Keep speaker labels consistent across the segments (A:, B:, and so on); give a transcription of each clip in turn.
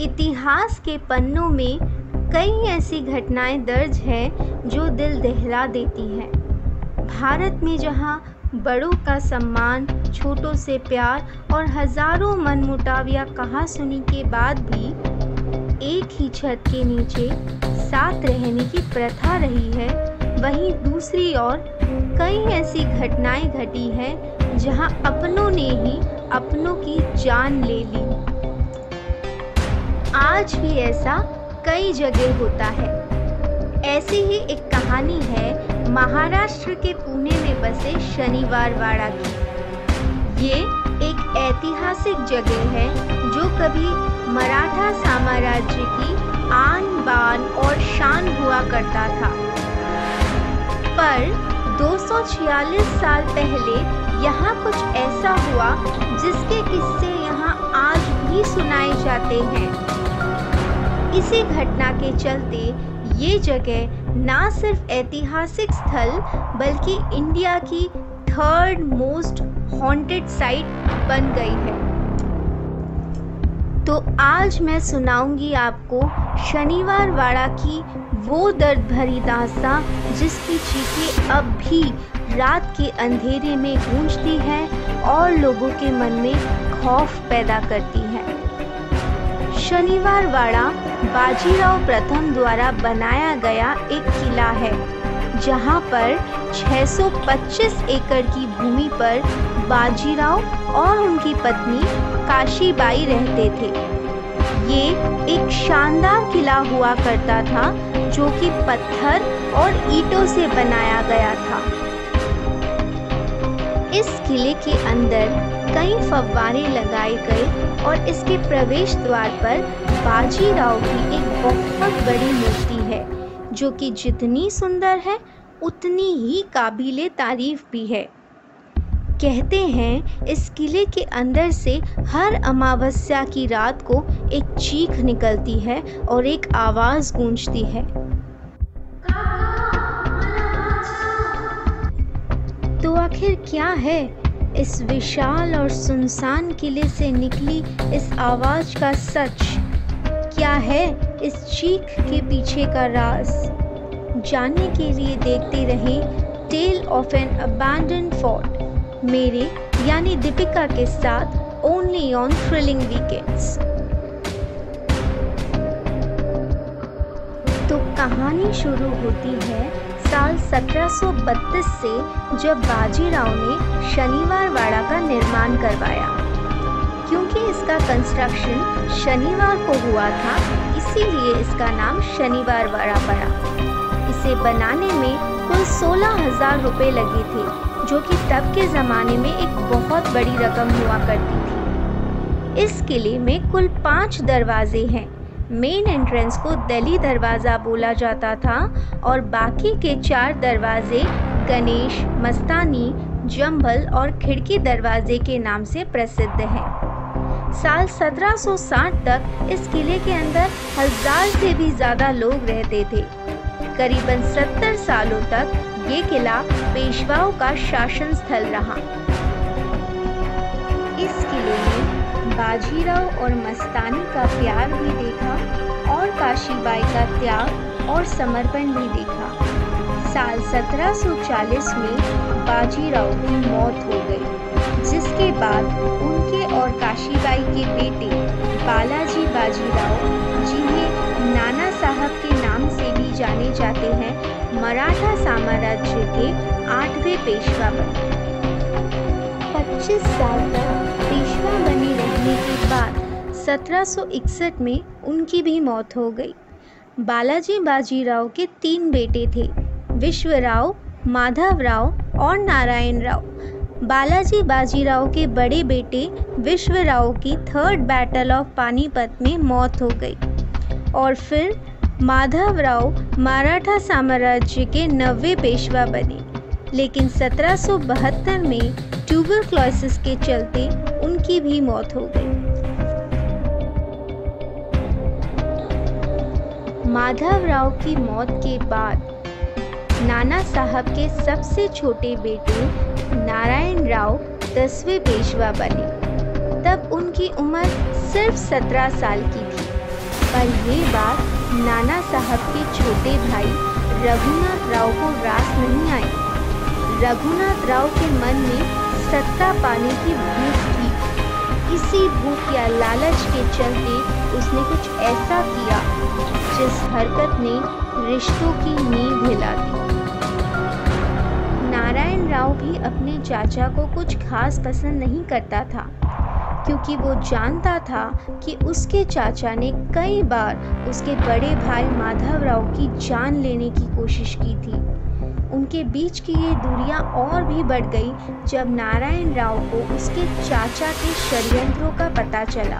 A: इतिहास के पन्नों में कई ऐसी घटनाएँ दर्ज हैं जो दिल दहला देती हैं। भारत में जहाँ बड़ों का सम्मान, छोटों से प्यार और हज़ारों मनमुटाव या कहा सुनी के बाद भी एक ही छत के नीचे साथ रहने की प्रथा रही है, वहीं दूसरी ओर कई ऐसी घटनाएँ घटी हैं जहाँ अपनों ने ही अपनों की जान ले ली। आज भी ऐसा कई जगह होता है। ऐसी ही एक कहानी है महाराष्ट्र के पुणे में बसे शनिवार वाड़ा की। ये एक ऐतिहासिक जगह है जो कभी मराठा साम्राज्य की आन बान और शान हुआ करता था। पर 246 साल पहले यहाँ कुछ ऐसा हुआ जिसके किस्से यहाँ आज भी सुनाए जाते हैं। इसी घटना के चलते ये जगह ना सिर्फ़ ऐतिहासिक स्थल, बल्कि इंडिया की थर्ड मोस्ट हॉन्टेड साइट बन गई है। तो आज मैं सुनाऊँगी आपको शनिवार वाड़ा की वो दर्द भरी दास्ता जिसकी चीखें अब भी रात के अंधेरे में गूंजती है और लोगों के मन में खौफ पैदा करती है शनिवार वाड़ा बाजीराव प्रथम द्वारा बनाया गया एक किला है, जहाँ पर 625 एकड़ की भूमि पर बाजीराव और उनकी पत्नी काशीबाई रहते थे। ये एक शानदार किला हुआ करता था, जो कि पत्थर और ईटों से बनाया गया था। इस किले के अंदर कई फव्वारे लगाए गए और इसके प्रवेश द्वार पर बाजीराव की एक बहुत बड़ी मूर्ति है, जो कि जितनी सुंदर है, उतनी ही काबिले तारीफ़ भी है। कहते हैं, इस किले के अंदर से हर अमावस्या की रात को एक चीख निकलती है और एक आवाज़ गूंजती है। तो आखिर क्या है? इस विशाल और सुनसान किले से निकली इस आवाज़ का सच। क्या है इस चीख के पीछे का राज? जानने के लिए देखते रहें tale of an abandon fort मेरे, यानी दीपिका के साथ ओनली ऑन थ्रिलिंग वीकेंड्स तो कहानी शुरू होती है साल 1732 से जब बाजीराव ने शनिवार वाड़ा का निर्माण करवाया। क्योंकि इसका कंस्ट्रक्शन शनिवार को हुआ था, इसीलिए इसका नाम शनिवार वाड़ा पड़ा। इसे बनाने में कुल सोलह हज़ार रुपये लगे थे, जो कि तब के ज़माने में एक बहुत बड़ी रकम हुआ करती थी। इस किले में कुल पाँच दरवाजे हैं। मेन एंट्रेंस को दली दरवाज़ा बोला जाता था और बाकी के चार दरवाजे गणेश, मस्तानी जम्बल और खिड़की दरवाजे के नाम से प्रसिद्ध हैं। साल 1760 तक इस किले के अंदर हज़ार से भी ज़्यादा लोग रहते थे। करीबन 70 सालों तक ये किला पेशवाओं का शासन स्थल रहा। इस किले में बाजीराव और मस्तानी का प्यार भी देखा, और काशीबाई का त्याग और समर्पण भी देखा। साल 1740 में बाजीराव की मौत हो गई, जिसके बाद उनके और काशीबाई के बेटे बालाजी बाजीराव जिन्हें नाना साहब के नाम से भी जाने जाते हैं, मराठा साम्राज्य के आठवें पेशवा बने। 25 साल तक 1761 में उनकी भी मौत हो गई। बालाजी बाजीराव के तीन बेटे थे, विश्वराव, माधवराव और नारायण राव बालाजी बाजीराव के बड़े बेटे विश्वराव की थर्ड बैटल ऑफ़ पानीपत में मौत हो गई। और फिर माधवराव मराठा साम्राज्य के नवे पेशवा बने। लेकिन 1772 में ट्यूबरक्लोसिस के चलते उनकी भी मौत हो गई। माधवराव की मौत के बाद नाना साहब के सबसे छोटे बेटे नारायण राव दसवें पेशवा बने। तब उनकी उम्र सिर्फ़ सत्रह साल की थी। पर ये बात नाना साहब के छोटे भाई रघुनाथ राव को रास नहीं आई। रघुनाथ राव के मन में सत्ता पाने की भूख थी। इसी भूख या लालच के चलते उसने कुछ ऐसा किया जिस हरकत ने रिश्तों की नींव हिला दी। नारायण राव भी अपने चाचा को कुछ खास पसंद नहीं करता था, क्योंकि वो जानता था कि उसके चाचा ने कई बार उसके बड़े भाई माधव राव की जान लेने की कोशिश की थी। उनके बीच की ये दूरियाँ और भी बढ़ गई जब नारायण राव को उसके चाचा के षड्यंत्रों का पता चला।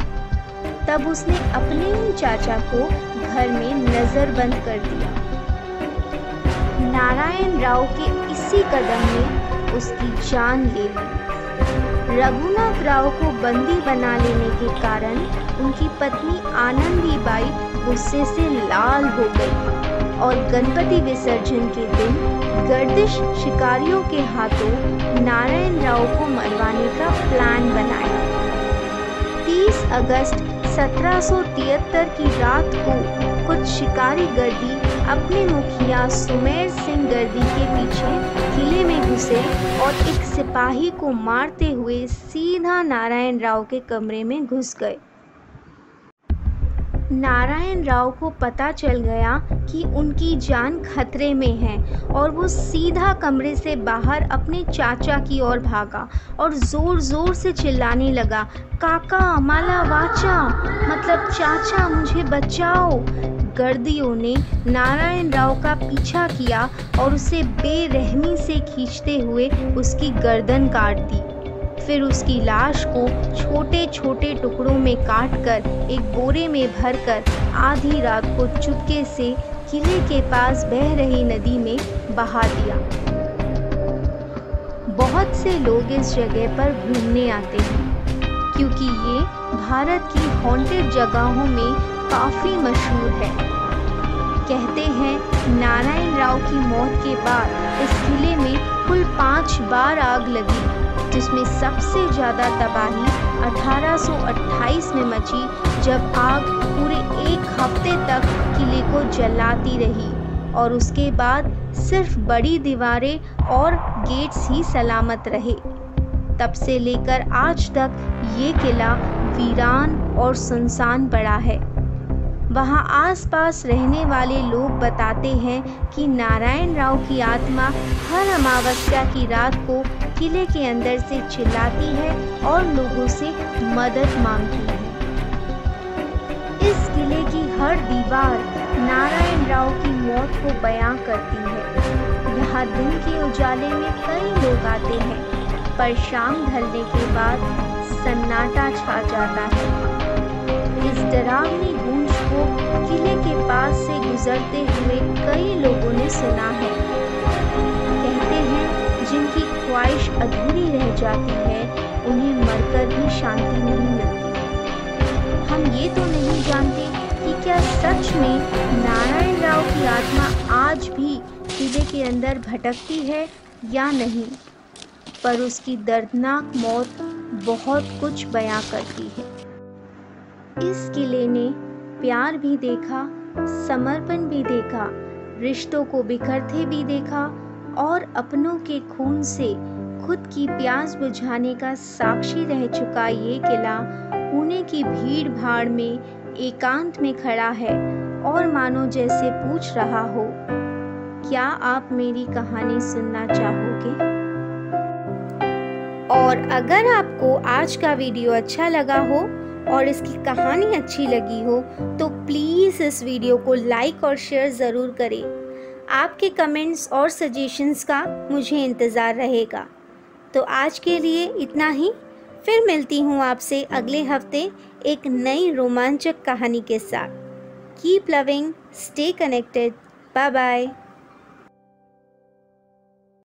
A: तब उसने अपने ही चाचा को घर में नज़रबंद कर दिया। नारायण राव के इसी कदम ने उसकी जान ले ली। रघुनाथ राव को बंदी बना लेने के कारण उनकी पत्नी आनंदी बाई गुस्से से लाल हो गई। और गणपति विसर्जन के दिन गर्दिश शिकारियों के हाथों नारायण राव को मरवाने का प्लान बनाया। 30 अगस्त 1773 की रात को कुछ शिकारी गर्दी अपने मुखिया सुमेर सिंह गर्दी के पीछे किले में घुसे और एक सिपाही को मारते हुए सीधा नारायण राव के कमरे में घुस गए। नारायण राव को पता चल गया कि उनकी जान खतरे में है और वो सीधा कमरे से बाहर अपने चाचा की ओर भागा और ज़ोर ज़ोर से चिल्लाने लगा, काका, माला वाचा मतलब चाचा, मुझे बचाओ। गर्दियों ने नारायण राव का पीछा किया और उसे बेरहमी से खींचते हुए उसकी गर्दन काट दी। फिर उसकी लाश को छोटे छोटे टुकड़ों में काट कर एक बोरे में भरकर, आधी रात को चुपके से किले के पास बह रही नदी में बहा दिया। बहुत से लोग इस जगह पर घूमने आते हैं, क्योंकि ये भारत की हॉन्टेड जगहों में काफ़ी मशहूर है। कहते हैं, नारायण राव की मौत के बाद इस किले में कुल पाँच बार आग लगी। जिसमें सबसे ज़्यादा तबाही 1828 में मची, जब आग पूरे एक हफ़्ते तक किले को जलाती रही और उसके बाद सिर्फ़ बड़ी दीवारें और गेट्स ही सलामत रहे। तब से लेकर आज तक ये किला वीरान और सुनसान पड़ा है। वहाँ आसपास रहने वाले लोग बताते हैं कि नारायण राव की आत्मा हर अमावस्या की रात को किले के अंदर से चिल्लाती है और लोगों से मदद मांगती है। इस किले की हर दीवार नारायण राव की मौत को बयां करती है। यहाँ दिन के उजाले में कई लोग आते हैं, पर शाम ढलने के बाद सन्नाटा छा जाता है। इस डरावनी किले के पास से गुजरते हुए कई लोगों ने सुना है। कहते हैं, जिनकी ख्वाहिश अधूरी रह जाती है, उन्हें मरकर भी शांति नहीं मिलती। हम ये तो नहीं जानते कि क्या सच में नारायण राव की आत्मा आज भी किले के अंदर भटकती है या नहीं, पर उसकी दर्दनाक मौत बहुत कुछ बयां करती है। इस किले ने प्यार भी देखा, समर्पण भी देखा, रिश्तों को बिखरते भी देखा और अपनों के खून से खुद की प्यास बुझाने का साक्षी रह चुका ये किला पुणे की भीड़ भाड़ में एकांत में खड़ा है और मानो जैसे पूछ रहा हो, क्या आप मेरी कहानी सुनना चाहोगे? और अगर आपको आज का वीडियो अच्छा लगा हो और इसकी कहानी अच्छी लगी हो तो प्लीज़ इस वीडियो को लाइक और शेयर ज़रूर करें। आपके कमेंट्स और सजेशंस का मुझे इंतज़ार रहेगा। तो आज के लिए इतना ही। फिर मिलती हूँ आपसे अगले हफ़्ते एक नई रोमांचक कहानी के साथ। Keep loving stay connected bye bye